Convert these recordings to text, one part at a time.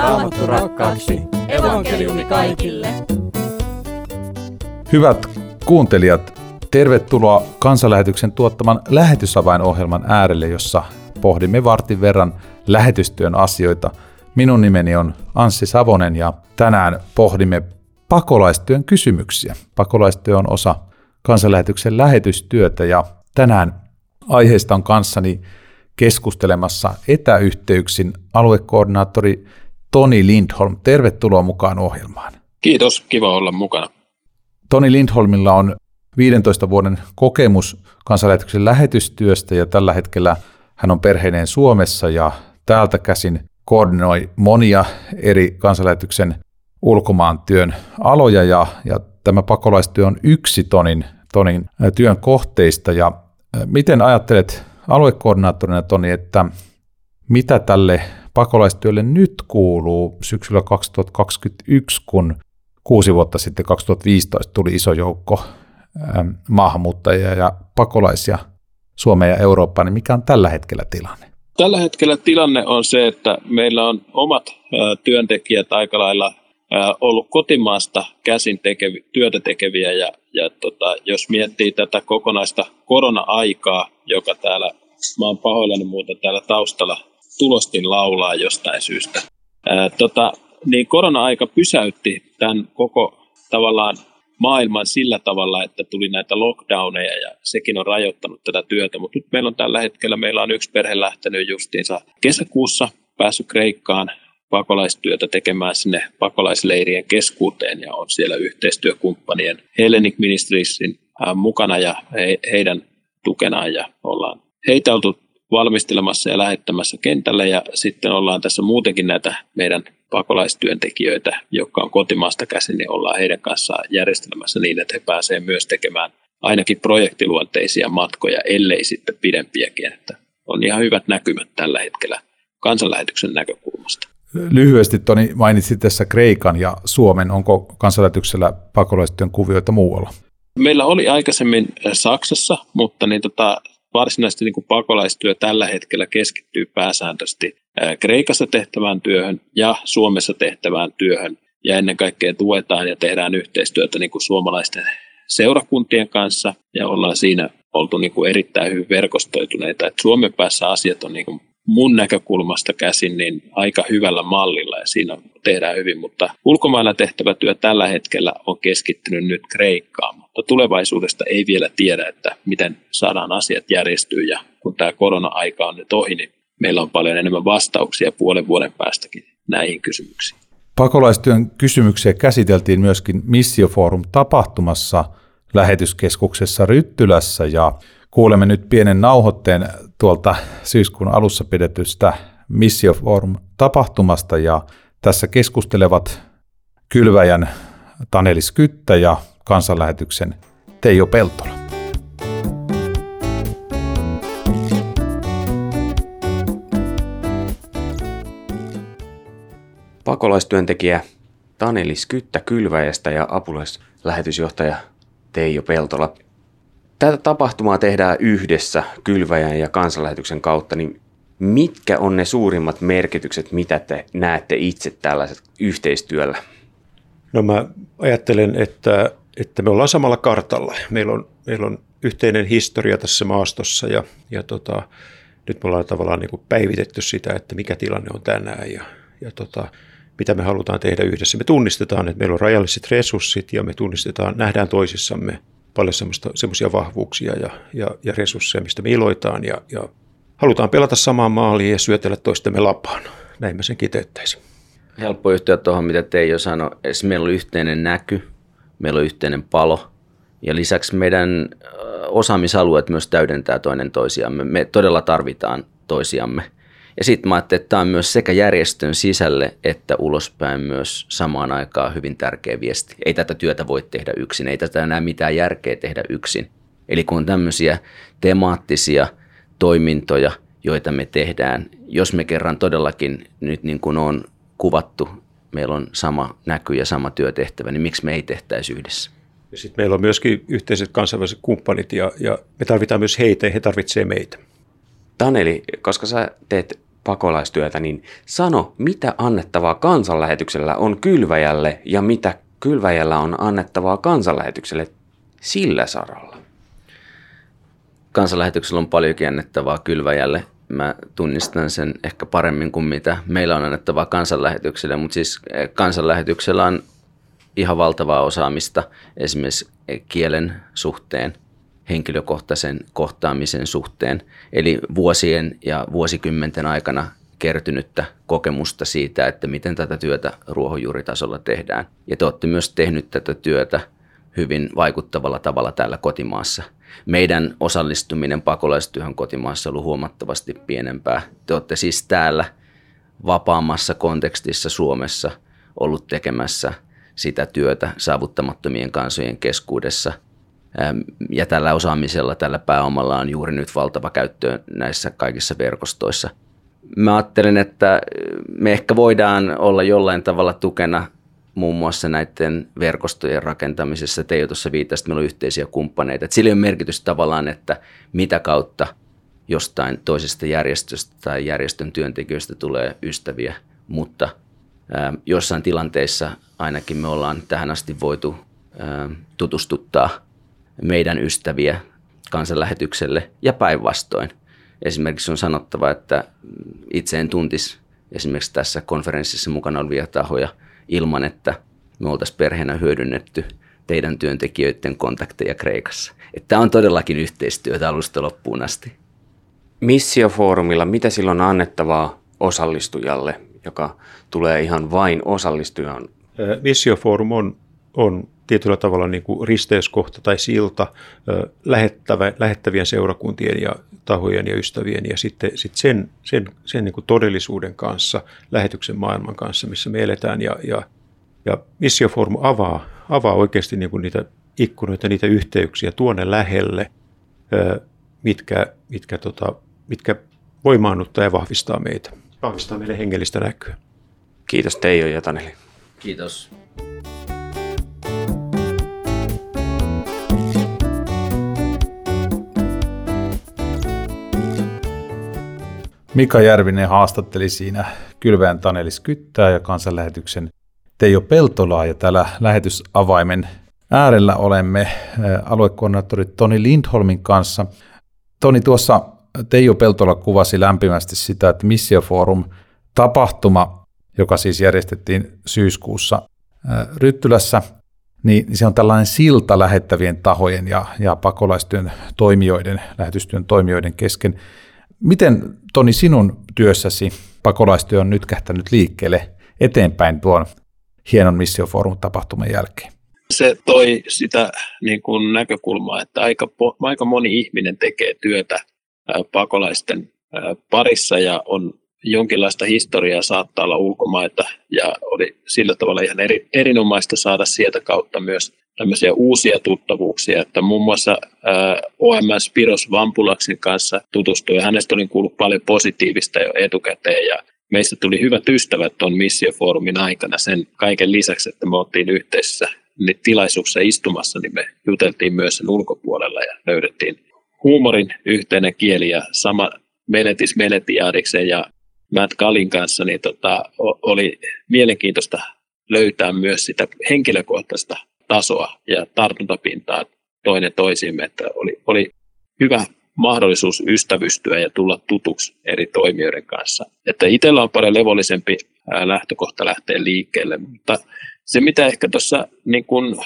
Raamattu rakkaaksi. Evankeliumi kaikille. Hyvät kuuntelijat, tervetuloa kansanlähetyksen tuottaman lähetysavainohjelman äärelle, jossa pohdimme vartin verran lähetystyön asioita. Minun nimeni on Anssi Savonen ja tänään pohdimme pakolaistyön kysymyksiä. Pakolaistyö on osa kansanlähetyksen lähetystyötä ja tänään aiheesta on kanssani keskustelemassa etäyhteyksin aluekoordinaattori Toni Lindholm. Tervetuloa mukaan ohjelmaan. Kiitos, kiva olla mukana. Toni Lindholmilla on 15 vuoden kokemus kansanlähetyksen lähetystyöstä ja tällä hetkellä hän on perheineen Suomessa ja täältä käsin koordinoi monia eri kansanlähetyksen ulkomaan työn aloja ja, ja tämä pakolaistyö on yksi Tonin, Tonin työn kohteista ja miten ajattelet aluekoordinaattorina Toni, että mitä tälle pakolaistyölle nyt kuuluu syksyllä 2021, kun kuusi vuotta sitten 2015 tuli iso joukko maahanmuuttajia ja pakolaisia Suomeen ja Eurooppaan, niin mikä on tällä hetkellä tilanne? Tällä hetkellä tilanne on se, että meillä on omat työntekijät aika lailla ollut kotimaasta käsin tekevi, työtä tekeviä ja, ja tota, jos miettii tätä kokonaista korona-aikaa, joka täällä, mä oon pahoillani muuten täällä taustalla tulostin laulaa jostain syystä. Ää, tota, niin korona-aika pysäytti tämän koko tavallaan maailman sillä tavalla, että tuli näitä lockdowneja ja sekin on rajoittanut tätä työtä. Mutta nyt meillä on tällä hetkellä, meillä on yksi perhe lähtenyt justiinsa kesäkuussa, päässyt Kreikkaan pakolaistyötä tekemään sinne pakolaisleirien keskuuteen ja on siellä yhteistyökumppanien Hellenic Ministeriesin mukana ja he, heidän tukenaan ja ollaan heitä oltu valmistelemassa ja lähettämässä kentälle ja sitten ollaan tässä muutenkin näitä meidän pakolaistyöntekijöitä, jotka on kotimaasta käsin, niin ollaan heidän kanssaan järjestelmässä niin, että he pääsevät myös tekemään ainakin projektiluonteisia matkoja, ellei sitten pidempiäkin. Että on ihan hyvät näkymät tällä hetkellä kansanlähetyksen näkökulmasta. Lyhyesti Toni mainitsit tässä Kreikan ja Suomen. Onko kansanlähetyksellä pakolaistyön kuvioita muualla? Meillä oli aikaisemmin Saksassa, mutta niin tota, varsinaisesti niin kuin pakolaistyö tällä hetkellä keskittyy pääsääntöisesti Kreikassa tehtävään työhön ja Suomessa tehtävään työhön. Ja ennen kaikkea tuetaan ja tehdään yhteistyötä niin kuin suomalaisten seurakuntien kanssa ja ollaan siinä oltu niin kuin erittäin hyvin verkostoituneita. Et Suomen päässä asiat on niin kuin mun näkökulmasta käsin niin aika hyvällä mallilla ja siinä tehdään hyvin, mutta ulkomailla tehtävä työ tällä hetkellä on keskittynyt nyt Kreikkaan, mutta tulevaisuudesta ei vielä tiedä, että miten saadaan asiat järjestyä ja kun tämä korona-aika on nyt ohi, niin meillä on paljon enemmän vastauksia puolen vuoden päästäkin näihin kysymyksiin. Pakolaistyön kysymyksiä käsiteltiin myöskin Missioforum tapahtumassa lähetyskeskuksessa Ryttylässä ja kuulemme nyt pienen nauhoitteen tuolta syyskuun alussa pidetystä Missioforum tapahtumasta ja tässä keskustelevat kylväjän Tanelis Kyttä ja kansanlähetyksen Teijo Peltola. Pakolaistyöntekijä Tanelis Kyttä Kylväjästä ja apulaislähetysjohtaja Teijo Peltola. Tätä tapahtumaa tehdään yhdessä Kylväjän ja kansanlähetyksen kautta, niin mitkä on ne suurimmat merkitykset, mitä te näette itse tällaiset yhteistyöllä? No mä ajattelen, että, että me ollaan samalla kartalla. Meillä on, meillä on yhteinen historia tässä maastossa ja, ja tota, nyt me ollaan tavallaan niin kuin päivitetty sitä, että mikä tilanne on tänään ja, ja tota, mitä me halutaan tehdä yhdessä. Me tunnistetaan, että meillä on rajalliset resurssit ja me tunnistetaan, nähdään toisissamme paljon semmoisia vahvuuksia ja, ja, ja resursseja, mistä me iloitaan ja, ja halutaan pelata samaan maaliin ja syötellä toistemme lapaan. Näin mä sen kiteyttäisin. Helppo yhtyä tuohon, mitä te jo sanoi. Meillä on yhteinen näky, meillä on yhteinen palo ja lisäksi meidän osaamisalueet myös täydentää toinen toisiamme. Me todella tarvitaan toisiamme. Ja sitten mä ajattelin, että tämä on myös sekä järjestön sisälle että ulospäin myös samaan aikaan hyvin tärkeä viesti. Ei tätä työtä voi tehdä yksin, ei tätä enää mitään järkeä tehdä yksin. Eli kun on tämmöisiä temaattisia toimintoja, joita me tehdään, jos me kerran todellakin nyt niin kuin on kuvattu, meillä on sama näky ja sama työtehtävä, niin miksi me ei tehtäisi yhdessä? Ja sitten meillä on myöskin yhteiset kansainväliset kumppanit ja, ja me tarvitaan myös heitä ja he tarvitsevat meitä. Taneli, koska sä teet pakolaistyötä, niin sano, mitä annettavaa kansanlähetyksellä on kylväjälle ja mitä kylväjällä on annettavaa kansanlähetykselle sillä saralla? Kansanlähetyksellä on paljonkin annettavaa kylväjälle. Mä tunnistan sen ehkä paremmin kuin mitä meillä on annettavaa kansanlähetykselle, mutta siis eh, kansanlähetyksellä on ihan valtavaa osaamista esimerkiksi kielen suhteen, henkilökohtaisen kohtaamisen suhteen, eli vuosien ja vuosikymmenten aikana kertynyttä kokemusta siitä, että miten tätä työtä ruohonjuuritasolla tehdään. Ja te olette myös tehnyt tätä työtä hyvin vaikuttavalla tavalla täällä kotimaassa. Meidän osallistuminen pakolaistyöhön kotimaassa on ollut huomattavasti pienempää. Te olette siis täällä vapaammassa kontekstissa Suomessa ollut tekemässä sitä työtä saavuttamattomien kansojen keskuudessa. Ja tällä osaamisella, tällä pääomalla on juuri nyt valtava käyttö näissä kaikissa verkostoissa. Mä ajattelen, että me ehkä voidaan olla jollain tavalla tukena muun muassa näiden verkostojen rakentamisessa. Teijo tuossa viittasi, että meillä on yhteisiä kumppaneita. Et sillä on merkitys tavallaan, että mitä kautta jostain toisesta järjestöstä tai järjestön työntekijöistä tulee ystäviä, mutta ää, jossain tilanteissa ainakin me ollaan tähän asti voitu ää, tutustuttaa meidän ystäviä kansanlähetykselle ja päinvastoin. Esimerkiksi on sanottava, että itse en tuntisi esimerkiksi tässä konferenssissa mukana olevia tahoja – ilman, että me oltaisiin perheenä hyödynnetty teidän työntekijöiden kontakteja Kreikassa. Tämä on todellakin yhteistyötä alusta loppuun asti. Missiofoorumilla, mitä silloin annettavaa osallistujalle, joka tulee ihan vain osallistujan? Missiofoorum on, on tietyllä tavalla niin kuin risteyskohta tai silta lähettävä, lähettävien seurakuntien ja tahojen ja ystävien ja sitten, sitten sen, sen, sen niin kuin todellisuuden kanssa, lähetyksen maailman kanssa, missä me eletään. Ja, ja, ja Missioforum avaa, avaa oikeasti niin kuin niitä ikkunoita, niitä yhteyksiä tuonne lähelle, mitkä, mitkä, tota, mitkä voimaannuttaa ja vahvistaa meitä, vahvistaa meille hengellistä näkyä. Kiitos Teijo ja Taneli. Kiitos. Mika Järvinen haastatteli siinä Kylväjän Tanelis Kyttää ja kansanlähetyksen Teijo Peltolaa ja täällä lähetysavaimen äärellä olemme aluekoordinaattori Toni Lindholmin kanssa. Toni, tuossa Teijo Peltola kuvasi lämpimästi sitä, että Missioforum tapahtuma, joka siis järjestettiin syyskuussa Ryttylässä, niin se on tällainen silta lähettävien tahojen ja, ja pakolaistyön toimijoiden, lähetystyön toimijoiden kesken. Miten Toni sinun työssäsi pakolaistyö on nyt kähtänyt liikkeelle eteenpäin tuon hienon Missioforum-tapahtuman jälkeen? Se toi sitä niin kuin näkökulmaa, että aika, aika moni ihminen tekee työtä pakolaisten parissa ja on jonkinlaista historiaa saattaa olla ulkomaita ja oli sillä tavalla ihan eri, erinomaista saada sieltä kautta myös tämmöisiä uusia tuttavuuksia, että muun muassa äh, OMS Spiros Vampulaksin kanssa tutustui ja hänestä olin kuullut paljon positiivista jo etukäteen ja meistä tuli hyvät ystävät tuon missiofoorumin aikana sen kaiken lisäksi, että me oltiin yhteisessä tilaisuuksessa istumassa, niin me juteltiin myös sen ulkopuolella ja löydettiin huumorin yhteinen kieli ja sama Meletis Meletiaadiksen ja Matt Kalin kanssa, niin tota, oli mielenkiintoista löytää myös sitä henkilökohtaista tasoa ja tartuntapintaa toinen toisiimme, että oli, oli hyvä mahdollisuus ystävystyä ja tulla tutuksi eri toimijoiden kanssa. Että itsellä on paljon levollisempi lähtökohta lähteä liikkeelle, mutta se mitä ehkä tuossa niin kun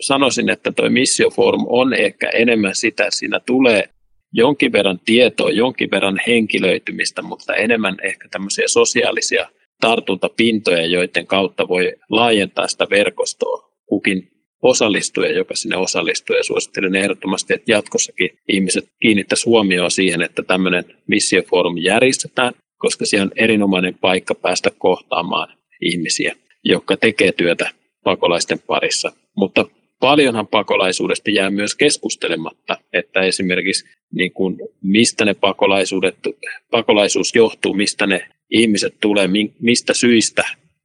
sanoisin, että tuo Missioforum on ehkä enemmän sitä, siinä tulee jonkin verran tietoa, jonkin verran henkilöitymistä, mutta enemmän ehkä tämmöisiä sosiaalisia tartuntapintoja, joiden kautta voi laajentaa sitä verkostoa kukin osallistuja, joka sinne osallistuu. Ja suosittelen ehdottomasti, että jatkossakin ihmiset kiinnittäisivät huomioon siihen, että tämmöinen missiofoorumi järjestetään, koska siellä on erinomainen paikka päästä kohtaamaan ihmisiä, jotka tekee työtä pakolaisten parissa. Mutta paljonhan pakolaisuudesta jää myös keskustelematta, että esimerkiksi niin kuin, mistä ne pakolaisuudet, pakolaisuus johtuu, mistä ne ihmiset tulee, mistä syistä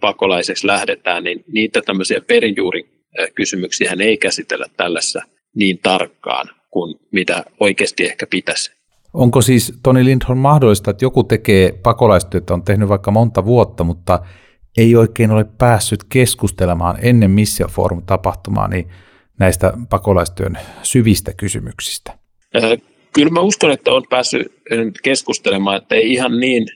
pakolaiseksi lähdetään, niin niitä tämmöisiä perinjuuri kysymyksiä ei käsitellä tällaisessa niin tarkkaan kuin mitä oikeasti ehkä pitäisi. Onko siis Toni Lindholm mahdollista, että joku tekee pakolaistyötä, on tehnyt vaikka monta vuotta, mutta ei oikein ole päässyt keskustelemaan ennen Mission Forum-tapahtumaa niin näistä pakolaistyön syvistä kysymyksistä? Kyllä mä uskon, että on päässyt keskustelemaan, että ei ihan niin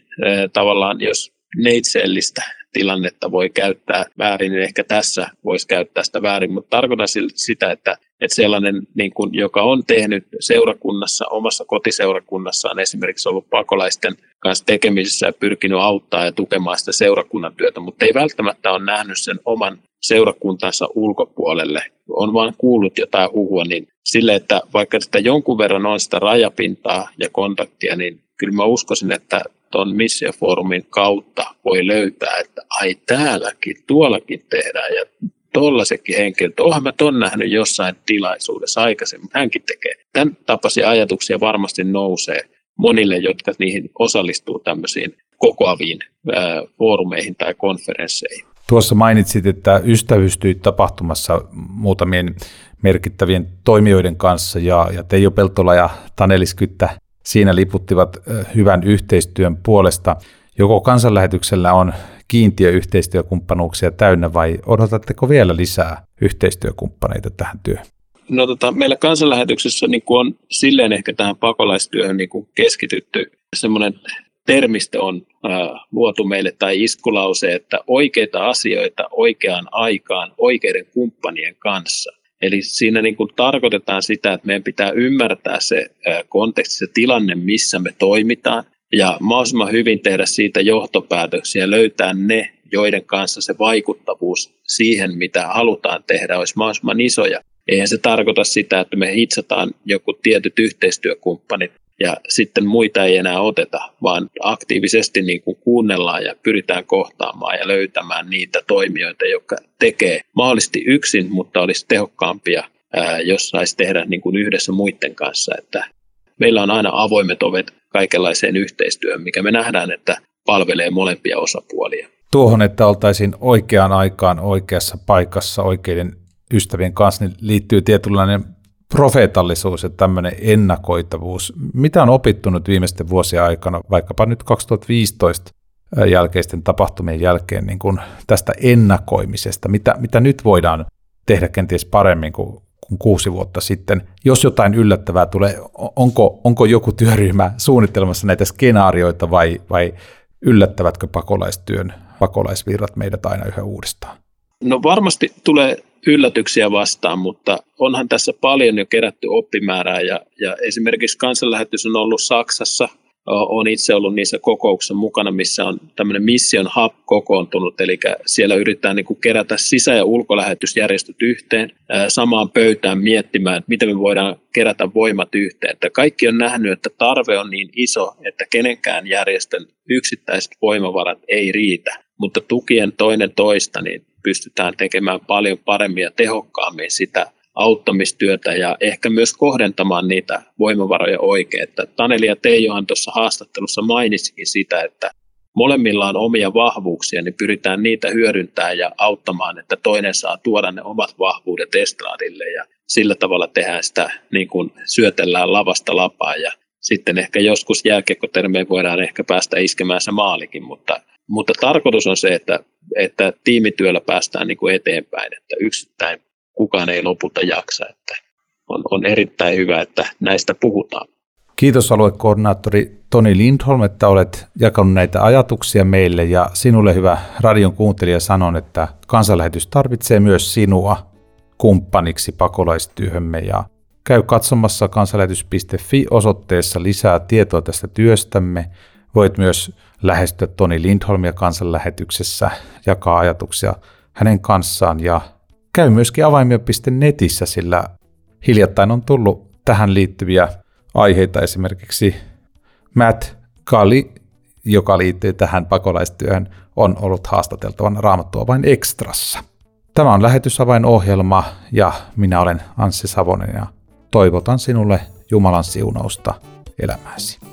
tavallaan, jos neitsellistä tilannetta voi käyttää väärin, niin ehkä tässä voisi käyttää sitä väärin, mutta tarkoitan sitä, että, että sellainen, niin kuin, joka on tehnyt seurakunnassa, omassa kotiseurakunnassaan esimerkiksi ollut pakolaisten kanssa tekemisissä ja pyrkinyt auttaa ja tukemaan sitä seurakunnan työtä, mutta ei välttämättä ole nähnyt sen oman seurakuntansa ulkopuolelle, on vain kuullut jotain huhua, niin sille, että vaikka sitä jonkun verran on sitä rajapintaa ja kontaktia, niin kyllä mä uskoisin, että tuon missiofoorumin kautta voi löytää, että ai täälläkin, tuollakin tehdään ja tollaisetkin henkilöt, onhan mä ton nähnyt jossain tilaisuudessa aikaisemmin, hänkin tekee. Tämän tapaisia ajatuksia varmasti nousee monille, jotka niihin osallistuu tämmöisiin kokoaviin ää, foorumeihin tai konferensseihin. Tuossa mainitsit, että ystävystyit tapahtumassa muutamien merkittävien toimijoiden kanssa ja, ja Teijo Peltola ja Tanelis Kyttä siinä liputtivat hyvän yhteistyön puolesta. Joko kansanlähetyksellä on kiintiöyhteistyökumppanuuksia täynnä vai odotatteko vielä lisää yhteistyökumppaneita tähän työhön? No tota, meillä kansanlähetyksessä niin on silleen ehkä tähän pakolaistyöhön niin kuin keskitytty. Semmoinen termistö on äh, luotu meille tai iskulause, että oikeita asioita oikeaan aikaan oikeiden kumppanien kanssa. Eli siinä niin kuin tarkoitetaan sitä, että meidän pitää ymmärtää se konteksti, se tilanne, missä me toimitaan, ja mahdollisimman hyvin tehdä siitä johtopäätöksiä löytää ne, joiden kanssa se vaikuttavuus siihen, mitä halutaan tehdä, olisi mahdollisimman isoja. Eihän se tarkoita sitä, että me hitsataan joku tietyt yhteistyökumppanit ja sitten muita ei enää oteta, vaan aktiivisesti niin kuin kuunnellaan ja pyritään kohtaamaan ja löytämään niitä toimijoita, jotka tekee mahdollisesti yksin, mutta olisi tehokkaampia, jos saisi tehdä niin kuin yhdessä muiden kanssa. Että meillä on aina avoimet ovet kaikenlaiseen yhteistyöhön, mikä me nähdään, että palvelee molempia osapuolia. Tuohon, että oltaisiin oikeaan aikaan oikeassa paikassa oikeiden ystävien kanssa, niin liittyy tietynlainen profeetallisuus ja tämmöinen ennakoitavuus. Mitä on opittunut viimeisten vuosien aikana, vaikkapa nyt 2015 jälkeisten tapahtumien jälkeen niin kuin tästä ennakoimisesta? Mitä, mitä nyt voidaan tehdä kenties paremmin kuin, kuin kuusi vuotta sitten? Jos jotain yllättävää tulee, onko, onko joku työryhmä suunnittelemassa näitä skenaarioita vai, vai yllättävätkö pakolaistyön pakolaisvirrat meidät aina yhä uudestaan? No varmasti tulee yllätyksiä vastaan, mutta onhan tässä paljon jo kerätty oppimäärää ja, ja esimerkiksi kansanlähetys on ollut Saksassa, olen itse ollut niissä kokouksissa mukana, missä on tämmöinen Mission Hub kokoontunut, eli siellä yritetään niin kerätä sisä- ja ulkolähetysjärjestöt yhteen samaan pöytään miettimään, että miten me voidaan kerätä voimat yhteen. Että kaikki on nähnyt, että tarve on niin iso, että kenenkään järjestön yksittäiset voimavarat ei riitä, mutta tukien toinen toista, niin pystytään tekemään paljon paremmin ja tehokkaammin sitä auttamistyötä ja ehkä myös kohdentamaan niitä voimavaroja oikein. Että Taneli ja Teijohan tuossa haastattelussa mainitsikin sitä, että molemmilla on omia vahvuuksia, niin pyritään niitä hyödyntämään ja auttamaan, että toinen saa tuoda ne omat vahvuudet estraadille ja sillä tavalla tehdään sitä, niin kuin syötellään lavasta lapaa ja sitten ehkä joskus jääkiekkotermeen voidaan ehkä päästä iskemään se maalikin, mutta mutta tarkoitus on se, että, että tiimityöllä päästään niin kuin eteenpäin, että yksittäin kukaan ei lopulta jaksa. Että on, on erittäin hyvä, että näistä puhutaan. Kiitos aluekoordinaattori Toni Lindholm, että olet jakanut näitä ajatuksia meille ja sinulle hyvä radion kuuntelija sanon, että kansanlähetys tarvitsee myös sinua kumppaniksi pakolaistyöhömme ja käy katsomassa kansanlähetys.fi osoitteessa lisää tietoa tästä työstämme. Voit myös lähestyä Toni Lindholmia kansanlähetyksessä, jakaa ajatuksia hänen kanssaan ja käy myöskin avaimia.netissä, sillä hiljattain on tullut tähän liittyviä aiheita esimerkiksi Matt Kali, joka liittyy tähän pakolaistyöhön, on ollut haastateltavana raamattua vain ekstrassa. Tämä on lähetysavainohjelma ja minä olen Anssi Savonen ja toivotan sinulle Jumalan siunausta elämääsi.